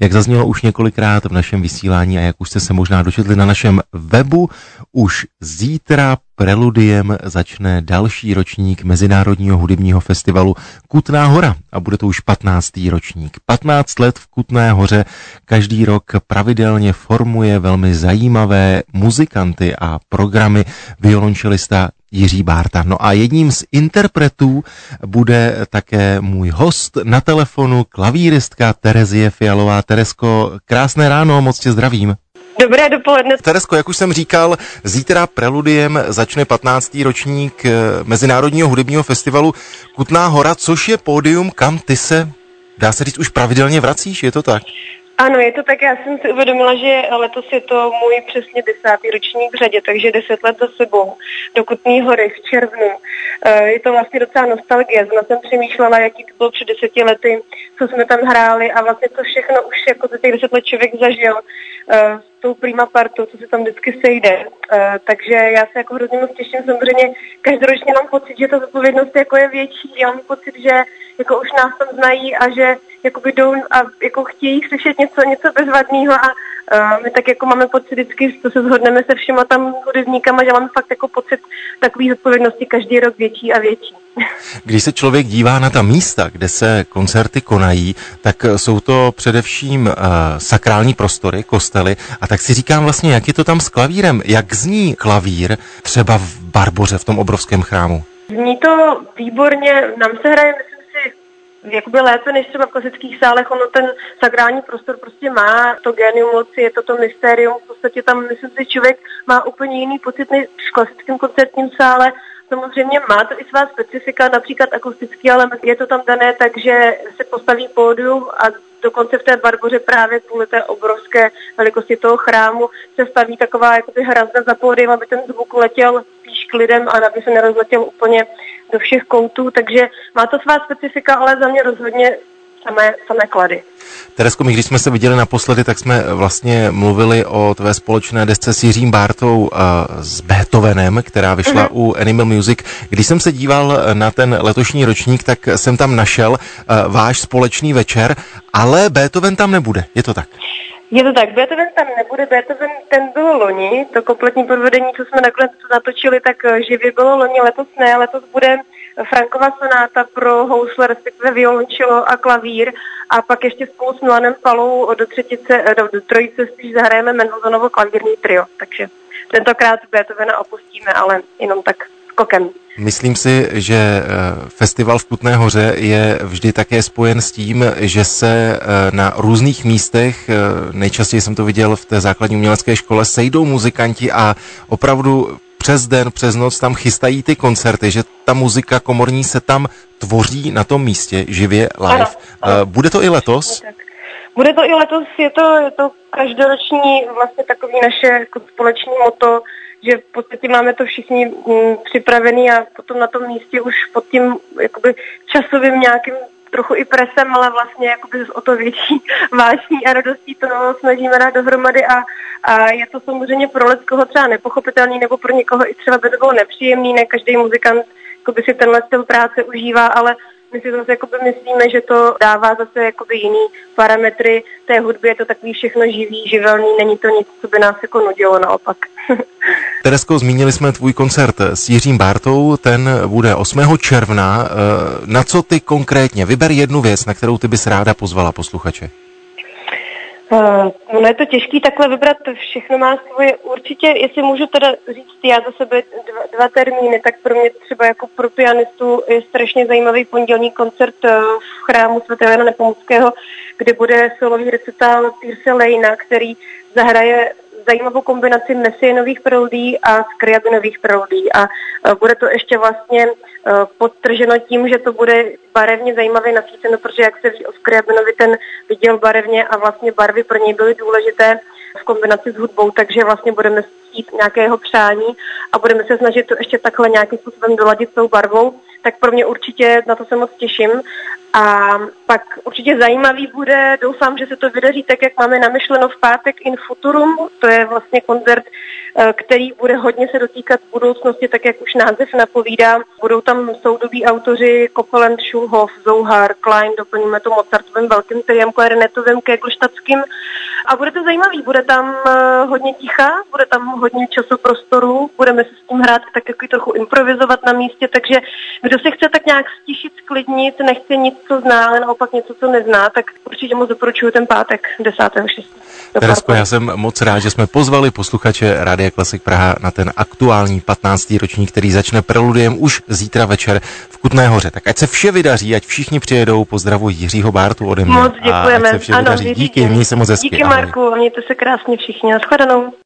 Jak zaznělo už několikrát v našem vysílání a jak už jste se možná dočetli na našem webu, už zítra preludiem začne další ročník Mezinárodního hudebního festivalu Kutná hora a bude to už 15. ročník. 15 let v Kutné hoře každý rok pravidelně formuje velmi zajímavé muzikanty a programy violončelista Jiří Bárta. No a jedním z interpretů bude také můj host na telefonu, klavíristka Terezie Fialová. Teresko, krásné ráno, moc tě zdravím. Dobré dopoledne. Teresko, jak už jsem říkal, zítra preludiem začne 15. ročník eh, Mezinárodního hudebního festivalu Kutná hora, což je pódium, kam ty se, dá se říct, už pravidelně vracíš, je to tak? Ano, je to tak. Já jsem si uvědomila, že letos je to můj přesně desátý ročník v řadě, takže deset let za sebou do Kutní hory v červnu. Eh, je to vlastně docela nostalgie. Zna jsem přemýšlela, jaký to bylo před deseti lety, co jsme tam hráli a vlastně to všechno už jako za těch deset let člověk zažil eh, s tou prima partou, co se tam vždycky sejde. Eh, takže já se jako hrozně moc těším. Samozřejmě každoročně mám pocit, že ta zodpovědnost jako je větší. Já mám pocit, že jako už nás tam znají a že jakoby jdou a jako chtějí slyšet něco, něco bezvadného a uh, my tak jako máme pocit vždycky, co se shodneme se všema tam hudebníkama, že máme fakt jako pocit takové zodpovědnosti každý rok větší a větší. Když se člověk dívá na ta místa, kde se koncerty konají, tak jsou to především uh, sakrální prostory, kostely a tak si říkám vlastně, jak je to tam s klavírem, jak zní klavír třeba v Barboře, v tom obrovském chrámu? Zní to výborně, nám se hraje, myslím, jakoby lépe než třeba v klasických sálech, ono ten sakrální prostor prostě má to genium moci, je to to mystérium, v podstatě tam myslím si, člověk má úplně jiný pocit než v klasickém koncertním sále, Samozřejmě má to i svá specifika, například akustický, ale je to tam dané tak, že se postaví pódium a dokonce v té Barboře právě kvůli té obrovské velikosti toho chrámu se staví taková jakoby hrazda za pódium, aby ten zvuk letěl k lidem a aby se nerozletěl úplně do všech koutů, takže má to svá specifika, ale za mě rozhodně samé, samé klady. Teresko, my když jsme se viděli naposledy, tak jsme vlastně mluvili o tvé společné desce s Jiřím Bártou uh, s Beethovenem, která vyšla uh-huh. u Animal Music. Když jsem se díval na ten letošní ročník, tak jsem tam našel uh, váš společný večer, ale Beethoven tam nebude, je to tak? Je to tak, Beethoven tam nebude, Beethoven ten byl loni, to kompletní podvedení, co jsme nakonec natočili, tak eh, živě bylo loni, letos ne, letos bude Frankova sonáta pro housle, respektive violončelo a klavír. A pak ještě spolu s Milanem Palou do třetice, eh, do, do trojice spíš zahrajeme Mendelsonovo klavírní trio, takže tentokrát Beethovena opustíme, ale jenom tak skokem. Myslím si, že eh, festival v Kutné hoře je vždy také spojen s tím, že se eh, na různých místech, nejčastěji jsem to viděl v té základní umělecké škole, sejdou muzikanti a opravdu přes den, přes noc tam chystají ty koncerty, že ta muzika komorní se tam tvoří na tom místě živě live. Ano, ano. Bude to i letos? Bude to i letos, je to, je to každoroční vlastně takový naše jako společný moto, že v podstatě máme to všichni m, připravený a potom na tom místě už pod tím jakoby časovým nějakým trochu i presem, ale vlastně jakoby o to větší vášní a radostí to snažíme dát dohromady a, a je to samozřejmě pro lidskoho třeba nepochopitelný nebo pro někoho i třeba by to bylo nepříjemný, ne každý muzikant by si tenhle styl práce užívá, ale my si zase jakoby myslíme, že to dává zase jakoby jiný parametry té hudby, je to takový všechno živý, živelný, není to nic, co by nás jako nudilo naopak. Teresko, zmínili jsme tvůj koncert s Jiřím Bártou, ten bude 8. června. Eh, na co ty konkrétně? Vyber jednu věc, na kterou ty bys ráda pozvala posluchače. Uh, no je to těžký takhle vybrat, všechno má svoje, určitě, jestli můžu teda říct já za sebe dva, dva termíny, tak pro mě třeba jako pro pianistu je strašně zajímavý pondělní koncert uh, v chrámu svatého Jana Nepomuckého, kde bude solový recitál Tyrse Lejna, který zahraje zajímavou kombinaci mesienových preludí a skriabinových preludí a uh, bude to ještě vlastně Eh, podtrženo tím, že to bude barevně zajímavě nasvíceno, protože jak se ví o Skriabinovi, ten viděl barevně a vlastně barvy pro něj byly důležité v kombinaci s hudbou, takže vlastně budeme chtít nějakého přání a budeme se snažit to ještě takhle nějakým způsobem doladit tou barvou. Tak pro mě určitě na to se moc těším. A pak určitě zajímavý bude, doufám, že se to vydaří tak, jak máme namyšleno v pátek In Futurum. To je vlastně koncert, eh, který bude hodně se dotýkat budoucnosti, tak jak už název napovídá. Budou tam soudobí autoři Kopeland, Schulhoff, Zouhar, Klein, doplníme to Mozartovým velkým triem, klarinetovým, keglštatským. A bude to zajímavý, bude tam eh, hodně ticha, bude tam hodně času prostoru, budeme se s tím hrát tak jako trochu improvizovat na místě, takže kdo se chce tak nějak stišit, sklidnit, nechce nic, co zná, ale naopak něco, co nezná, tak určitě moc doporučuji ten pátek 10.6. Teresko, já jsem moc rád, že jsme pozvali posluchače Rádia Klasik Praha na ten aktuální 15. ročník, který začne preludiem už zítra večer v Kutné hoře. Tak ať se vše vydaří, ať všichni přijedou, pozdravuji Jiřího Bártu ode mě. Moc děkujeme. A ať se vše ano, vydaří. Díky, měj se moc hezky. Díky Marku, mějte se krásně všichni. Naschledanou.